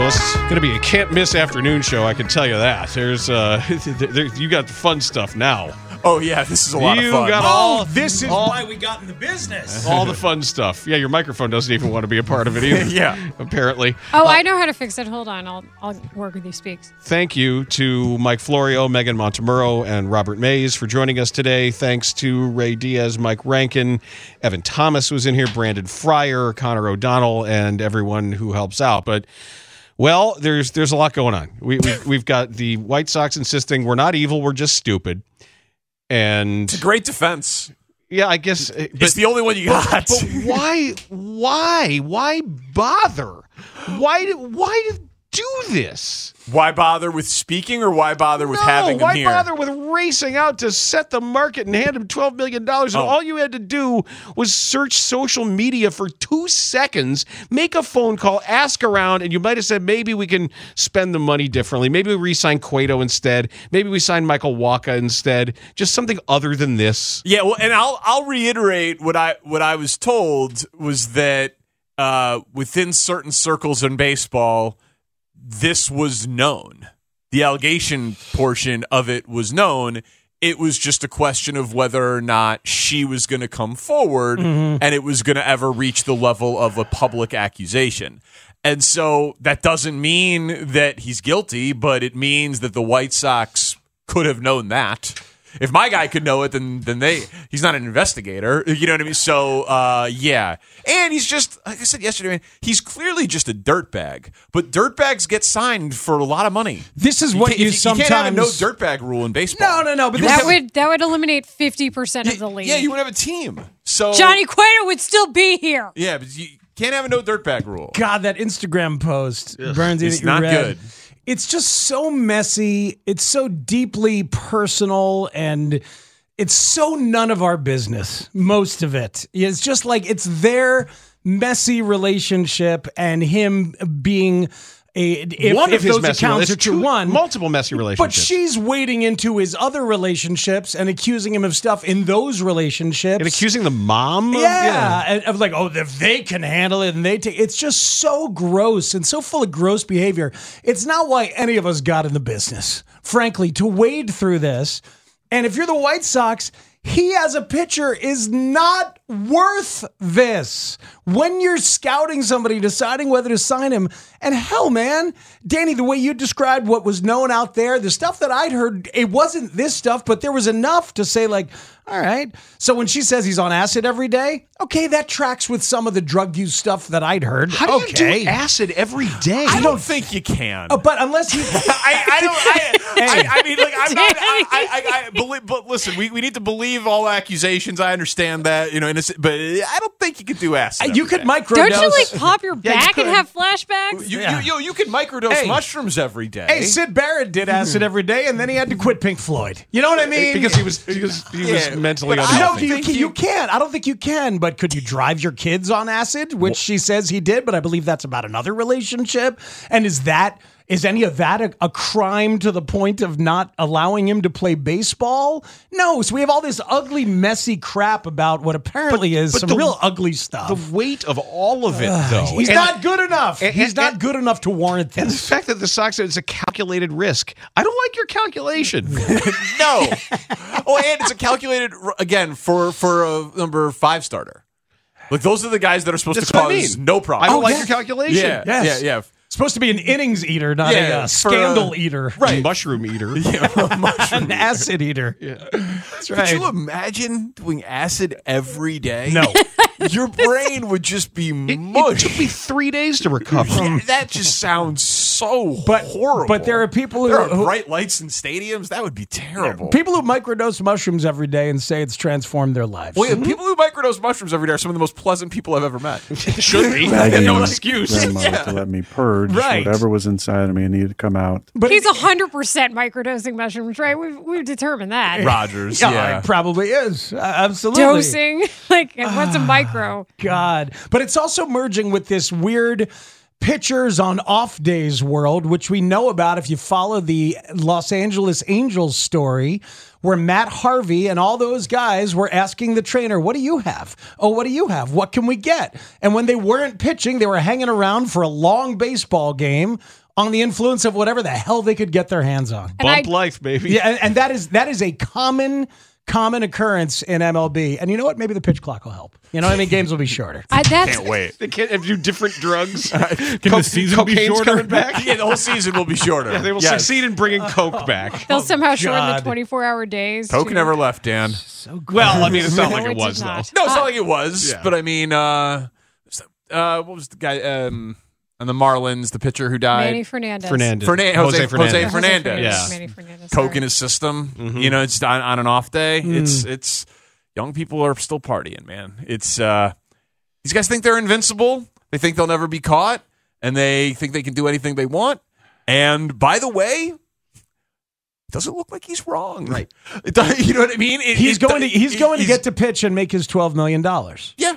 Well, it's going to be a can't miss afternoon show. I can tell you that. There's, uh, there, you got the fun stuff now. Oh yeah, this is a lot you of fun. got oh, all This is all, why we got in the business. all the fun stuff. Yeah, your microphone doesn't even want to be a part of it either. Yeah. apparently. Oh, uh, I know how to fix it. Hold on. I'll I'll work with you speaks. Thank you to Mike Florio, Megan Montemurro, and Robert Mays for joining us today. Thanks to Ray Diaz, Mike Rankin, Evan Thomas was in here, Brandon Fryer, Connor O'Donnell, and everyone who helps out. But well, there's there's a lot going on. We, we we've got the White Sox insisting we're not evil, we're just stupid. And It's a great defense. yeah, I guess uh, but, it's the only one you got. but why why why bother? Why why do this? why bother with speaking, or why bother with no, having why him here? bother with racing out to set the market and hand him twelve million dollars? And Oh. all you had to do was search social media for two seconds, make a phone call, ask around, and you might have said maybe we can spend the money differently. Maybe we re-sign Cueto instead. Maybe we sign Michael Wacha instead. Just something other than this. Yeah, well, and I'll I'll reiterate what I what I was told was that uh, within certain circles in baseball, this was known. The allegation portion of it was known. It was just a question of whether or not she was going to come forward mm-hmm. and it was going to ever reach the level of a public accusation. And so that doesn't mean that he's guilty, but it means that the White Sox could have known that. If my guy could know it, then then they he's not an investigator. You know what I mean? So uh, yeah, and he's just like I said yesterday. Man, he's clearly just a dirtbag. But dirtbags get signed for a lot of money. This is what can't- you, you, sometimes. can't have a no dirtbag rule in baseball. No, no, no, but That wouldn't would that would eliminate fifty percent of the league. yeah, you would have a team. So Johnny Cueto would still be here. yeah, but you can't have a no dirtbag rule. God, that Instagram post, Burns, It's that you not read, good. It's just so messy. It's so deeply personal and it's so none of our business, most of it. It's just like it's their messy relationship and him being a if, one if those accounts are true, two- one multiple messy relationships. But she's wading into his other relationships and accusing him of stuff in those relationships. and accusing the mom. Of, Yeah, and of like, oh, if they can handle it and they take it's just so gross and so full of gross behavior. It's not why any of us got in the business, frankly, to wade through this. And if you're the White Sox, he as a pitcher is not worth this. When you're scouting somebody, deciding whether to sign him, and hell, man, Danny, the way you described what was known out there, the stuff that I'd heard, it wasn't this stuff, but there was enough to say, like, all right. So when she says he's on acid every day, okay, that tracks with some of the drug use stuff that I'd heard. How do okay. you do acid every day? I don't think you can. Oh, but unless he, I, I don't. I, I, I mean, like, I'm not. I, I, I, I believe, but listen, we, we need to believe all accusations. I understand that, you know, innocent, but I don't think you could do acid. you could day. microdose. Don't you like pop your Yeah, you back and have flashbacks? You, Yeah. you, you, you could microdose Hey. mushrooms every day. Hey, Syd Barrett did acid hmm. every day, and then he had to quit Pink Floyd. You know what I mean? because he was because he Yeah, was mentally but I unhealthy. you, think you- you can't. I don't think you can. But could you drive your kids on acid? Which she says he did, but I believe that's about another relationship. And is that is any of that a, a crime to the point of not allowing him to play baseball? No. So we have all this ugly, messy crap about what apparently is but some the- real ugly stuff. the weight of all of it, though. He's And- not good enough. and- He's and- not good enough to warrant And the fact that the Sox said it's a calculated risk. I don't like your calculation. no. oh, and it's a calculated again for for a number five starter. Like those are the guys that are supposed That's to what I cause mean. no problem. Oh, I don't Oh, like yeah. your calculation. Yeah, Yes. yeah, yeah. Supposed to be an innings eater, not Yeah, a uh, scandal uh, eater. right. Mushroom eater. yeah An acid eater. That's Could you imagine doing acid every day? No. Your brain would just be It, it took me three days to recover. Yeah, that just sounds so But horrible. but there are people who, there are who bright lights in stadiums. That would be terrible. people who microdose mushrooms every day and say it's transformed their lives. Well, yeah, people who microdose mushrooms every day are some of the most pleasant people I've ever met. Should be. begging no excuse. grandmother to let me purge Right. whatever was inside of me and needed to come out. but He's it- hundred percent microdosing mushrooms, right? We've we've determined that. Rogers, yeah, yeah. it probably is. Uh, absolutely. Dosing, like what's a micro? God. But it's also merging with this weird pitchers on off days world, which we know about if you follow the Los Angeles Angels story, where Matt Harvey and all those guys were asking the trainer, What do you have? Oh, what do you have? What can we get? And when they weren't pitching, they were hanging around for a long baseball game on the influence of whatever the hell they could get their hands on. And I, Bump life, baby. Yeah, and, and that is that is a common common occurrence in MLB. And you know what? Maybe the pitch clock will help. You know what I mean? Games will be shorter. I that's Can't wait. They can't have do different drugs. Can the season be shorter? coming back. Yeah, the whole season will be shorter. They will Yes. succeed in bringing Coke back. they'll somehow shorten the twenty-four hour days. Coke to- never left, Dan. So gross. Well, I mean, it's not No, like it it did was though. not. No, it's not like it was, Yeah. but I mean, uh, uh, what was the guy um, on the Marlins, the pitcher who died? Manny Fernandez. Fernandez, Fernan- Jose- Jose Fernandez. Yeah. Manny Fernandez. Coke in his system. Mm-hmm. You know, it's on, on an off day. It's it's young people are still partying, man. It's uh, these guys think they're invincible. They think they'll never be caught, and they think they can do anything they want. And by the way. Doesn't look like he's wrong, right? You know what I mean? It- He's it- going to he's going to get to pitch and make his twelve million dollars. yeah.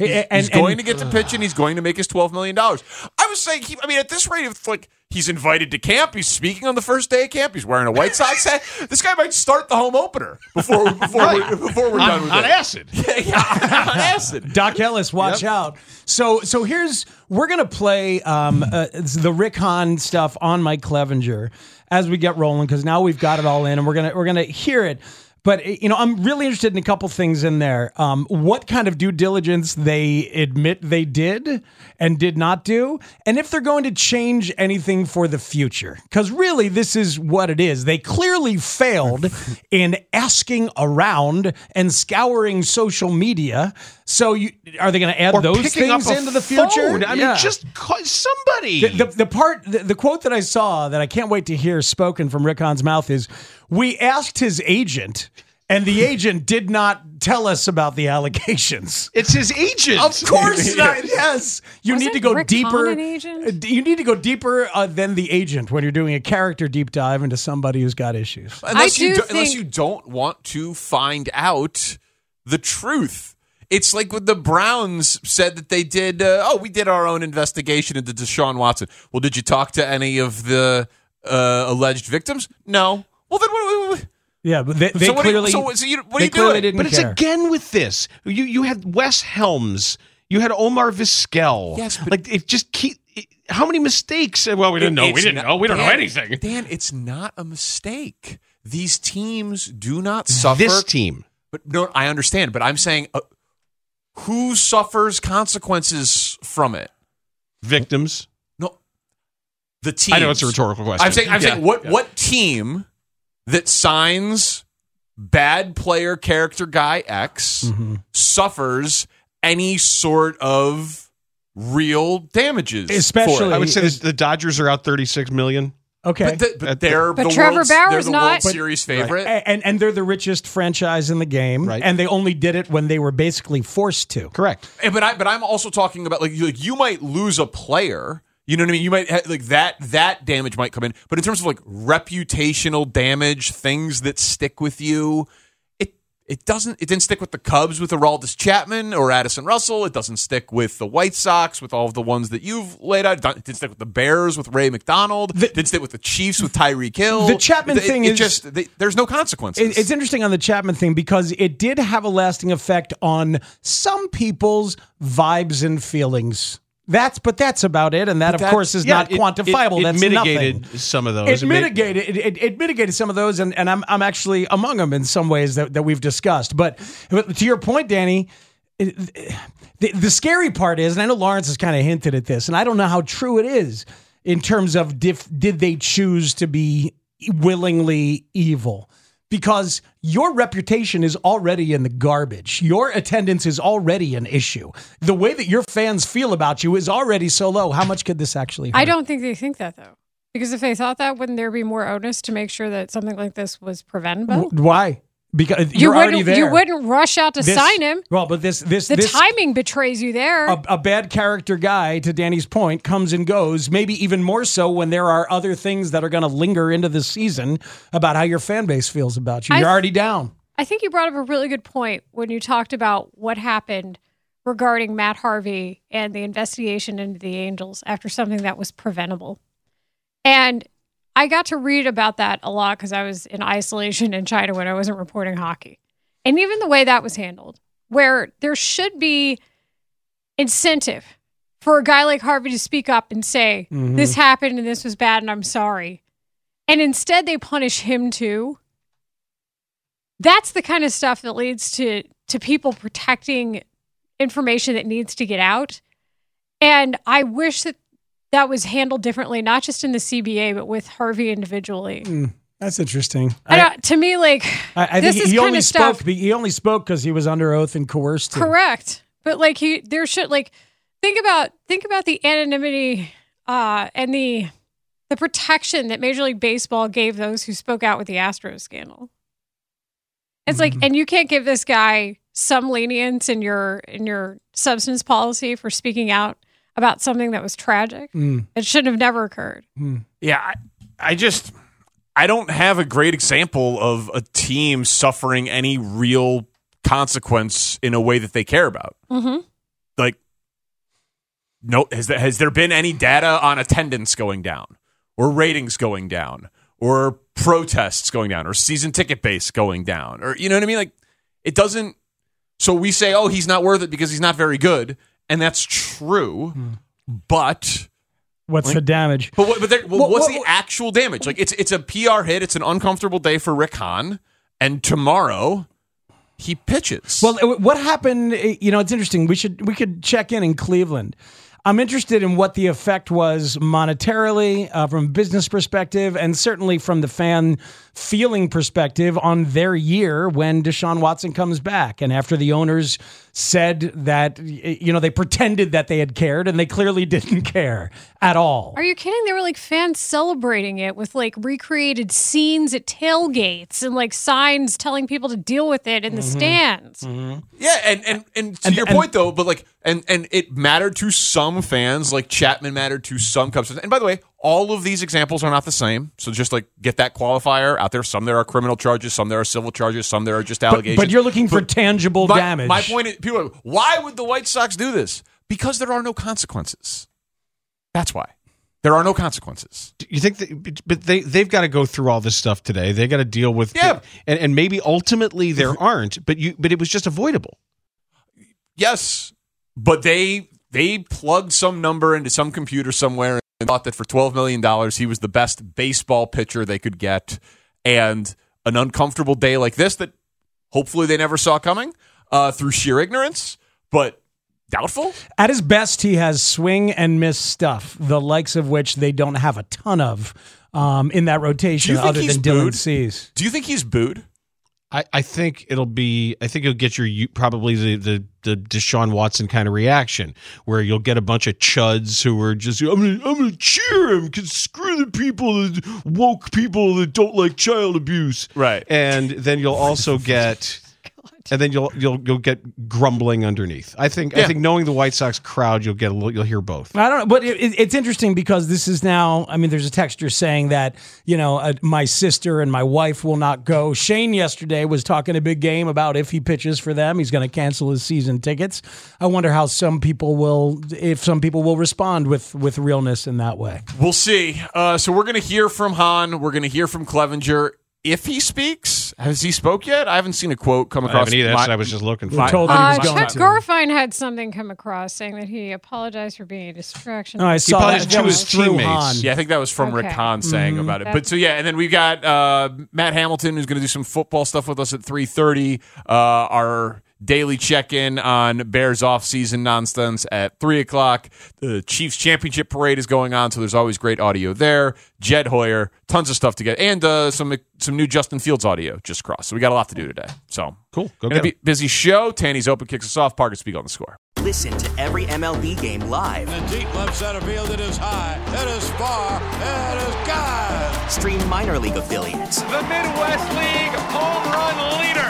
And, he's and- going to get to pitch and he's going to make his twelve million dollars. I was saying, he, I mean, at this rate, it's like he's invited to camp. He's speaking on the first day of camp. He's wearing a White Sox hat. This guy might start the home opener before before we're, before we're done On, with on it. acid. yeah, on acid. Doc Ellis, watch out. So so here's we're gonna play um, uh, the Rick Hahn stuff on Mike Clevinger as we get rolling because now we've got it all in and we're gonna we're gonna hear it. But you know, I'm really interested in a couple things in there. Um, what kind of due diligence they admit they did and did not do, and if they're going to change anything for the future. Because really, this is what it is. They clearly failed in asking around and scouring social media. So, you, are they going to add Or those things into the future? phone. I Yeah. mean, just call somebody. The, the, the part, the, the quote that I saw that I can't wait to hear spoken from Rick Hahn's mouth is We asked his agent, and the agent did not tell us about the allegations. it's his agent. Of course not. Yes, you need Wasn't to go Rick deeper. An agent? Uh, You need to go deeper uh, than the agent when you're doing a character deep dive into somebody who's got issues. Unless I you do do, unless think- you don't want to find out the truth. It's like when the Browns said that they did. Uh, oh, we did our own investigation into Deshaun Watson. Well, did you talk to any of the uh, alleged victims? No. Well, then what? what- what- Yeah, but they, they so what do clearly you, so, so you, what are they you doing? didn't But it's care. again with this. You you had Wes Helms. You had Omar Vizquel. Yes, but- like it just keep. It, how many mistakes? Well, we didn't know. We didn't not- know. We don't know anything. Dan, it's not a mistake. These teams do not suffer. This team. But no, I understand. But I'm saying, uh, who suffers consequences from it? Victims. No, the team. I know it's a rhetorical question. I'm saying, I'm Yeah, saying, what yeah. what team that signs bad player character guy X Mm-hmm. suffers any sort of real damages? for it? Especially- I would say the, the Dodgers are out 36 million. okay. But, the, but they're But the Trevor World's- Bauer's they're the not. World But- Series favorite. A- and and they're the richest franchise in the game, Right. and they only did it when they were basically forced to. Correct. And- but I but I'm also talking about like you, like you might lose a player. You know what I mean? You might ha- like that that damage might come in, but in terms of like reputational damage, things that stick with you, it it doesn't. It didn't stick with the Cubs with Aroldis Chapman or Addison Russell. It doesn't stick with the White Sox with all of the ones that you've laid out. It didn't stick with the Bears with Ray McDonald. The- it didn't stick with the Chiefs with Tyreek Hill. The Chapman It- thing it is- just they, there's no consequences. It- It's interesting on the Chapman thing because it did have a lasting effect on some people's vibes and feelings. That's but that's about it, and that of course is Yeah, not it- quantifiable. It, it that's mitigated nothing. some of those. It mitigated it, it, it mitigated some of those, and, and I'm I'm actually among them in some ways that, that we've discussed. But, but to your point, Danny, the, the scary part is, and I know Lawrence has kind of hinted at this, and I don't know how true it is in terms of dif, did they choose to be willingly evil. Because your reputation is already in the garbage. Your attendance is already an issue. The way that your fans feel about you is already so low. How much could this actually hurt? I don't think they think that though. Because if they thought that, wouldn't there be more onus to make sure that something like this was preventable? Why? Because you you're wouldn't. already there. You wouldn't rush out to This- sign him. Well, but this this The this timing betrays you there. a, a bad character guy, to Danny's point, comes and goes. Maybe even more so when there are other things that are going to linger into the season about how your fan base feels about you. You're th- already down. I think you brought up a really good point when you talked about what happened regarding Matt Harvey and the investigation into the Angels after something that was preventable. And I got to read about that a lot because I was in isolation in China when I wasn't reporting hockey. And even the way that was handled, where there should be incentive for a guy like Harvey to speak up and say, mm-hmm. this happened and this was bad and I'm sorry. And instead they punish him too that's the kind of stuff that leads to to people protecting information that needs to get out and i wish that that was handled differently not just in the cba but with harvey individually That's interesting. I to me like I, I this think is he only of stuff spoke. He only spoke because he was under oath and coerced. to. correct but like he there should like think about think about the anonymity uh and the the protection that major league baseball gave those who spoke out with the astros scandal it's like and you can't give this guy some lenience in your in your substance policy for speaking out about something that was tragic Mm. it should have never occurred Yeah, I, I just I don't have a great example of a team suffering any real consequence in a way that they care about. mm-hmm. Like, no, has there, has there been any data on attendance going down, or ratings going down, or protests going down, or season ticket base going down, or you know what I mean? Like, it doesn't. So we say, oh, he's not worth it because he's not very good, and that's true, but. What's the damage? But what, but there, well, What- what's what- the actual damage? Like it's it's a PR hit. It's an uncomfortable day for Rick Hahn, and tomorrow he pitches. Well, what happened? uh, You know, it's interesting. We should we could check in in Cleveland. I'm interested in what the effect was monetarily, uh, from a business perspective, and certainly from the fan feeling perspective on their year when Deshaun Watson comes back. And after the owners said that, you know, they pretended that they had cared, and they clearly didn't care at all. are you kidding there were like fans celebrating it with like recreated scenes at tailgates and like signs telling people to deal with it in the mm-hmm. stands mm-hmm. yeah, and and and to And- your and- point though, but like and and it mattered to some fans, like Chapman mattered to some Cubs. fans. And by the way, all of these examples are not the same. So just like get that qualifier out there. Some there are criminal charges, some there are civil charges, some there are just allegations. but you're looking for tangible my, damage. My point is, people are why would the White Sox do this? Because there are no consequences. That's why. There are no consequences. you think that, but they they've got to go through all this stuff today they got to deal with Yeah. and, and maybe ultimately there aren't but you but it was just avoidable Yes, but they they plugged some number into some computer somewhere and thought that for twelve million dollars he was the best baseball pitcher they could get, and an uncomfortable day like this that hopefully they never saw coming uh, through sheer ignorance, but doubtful. At his best, he has swing and miss stuff, the likes of which they don't have a ton of um, in that rotation, other than Dylan booed? Cease. Do you think he's booed? I, I think it'll be. I think you'll get your you- probably the the the Deshaun Watson kind of reaction, where you'll get a bunch of chuds who are just I'm gonna I'm gonna cheer him because screw the people that woke people that don't like child abuse, Right. And then you'll also get. And then you'll you'll you'll get grumbling underneath. I think I think knowing the White Sox crowd, you'll get a little, you'll hear both. I don't know, but it, it- it's interesting because this is now. I mean, there's a texture saying that you know uh, my sister and my wife will not go. Shane yesterday was talking a big game about if he pitches for them, he's going to cancel his season tickets. I wonder how some people will, if some people will respond with with realness in that way. We'll see. Uh, so we're going to hear from Hahn. We're going to hear from Clevinger. If he speaks, has he spoke yet? I haven't seen a quote come across. haven't either. my- That's what I was just looking for. We're told that Uh, he was going Chuck to. Garfien had something come across saying that he apologized for being a distraction. Oh, I saw that. apologized That to his teammates. Hahn. Yeah, I think that was from Rick Okay. Hahn saying Mm-hmm. about it. But so yeah, and then we've got uh, Matt Hamilton who's going to do some football stuff with us at three thirty. Uh, our daily check in on Bears offseason nonsense at 3 o'clock. The Chiefs Championship Parade is going on, so there's always great audio there. Jed Hoyer, tons of stuff to get, and uh, some some new Justin Fields audio just crossed. So we got a lot to do today. So Cool. Go Gonna get be 'em. busy show. Tanny's open kicks us off. Parker speak on the score. Listen to every MLB game live. The deep left center field. It is high. It is far. It is God. Stream minor league affiliates The Midwest League home run leader.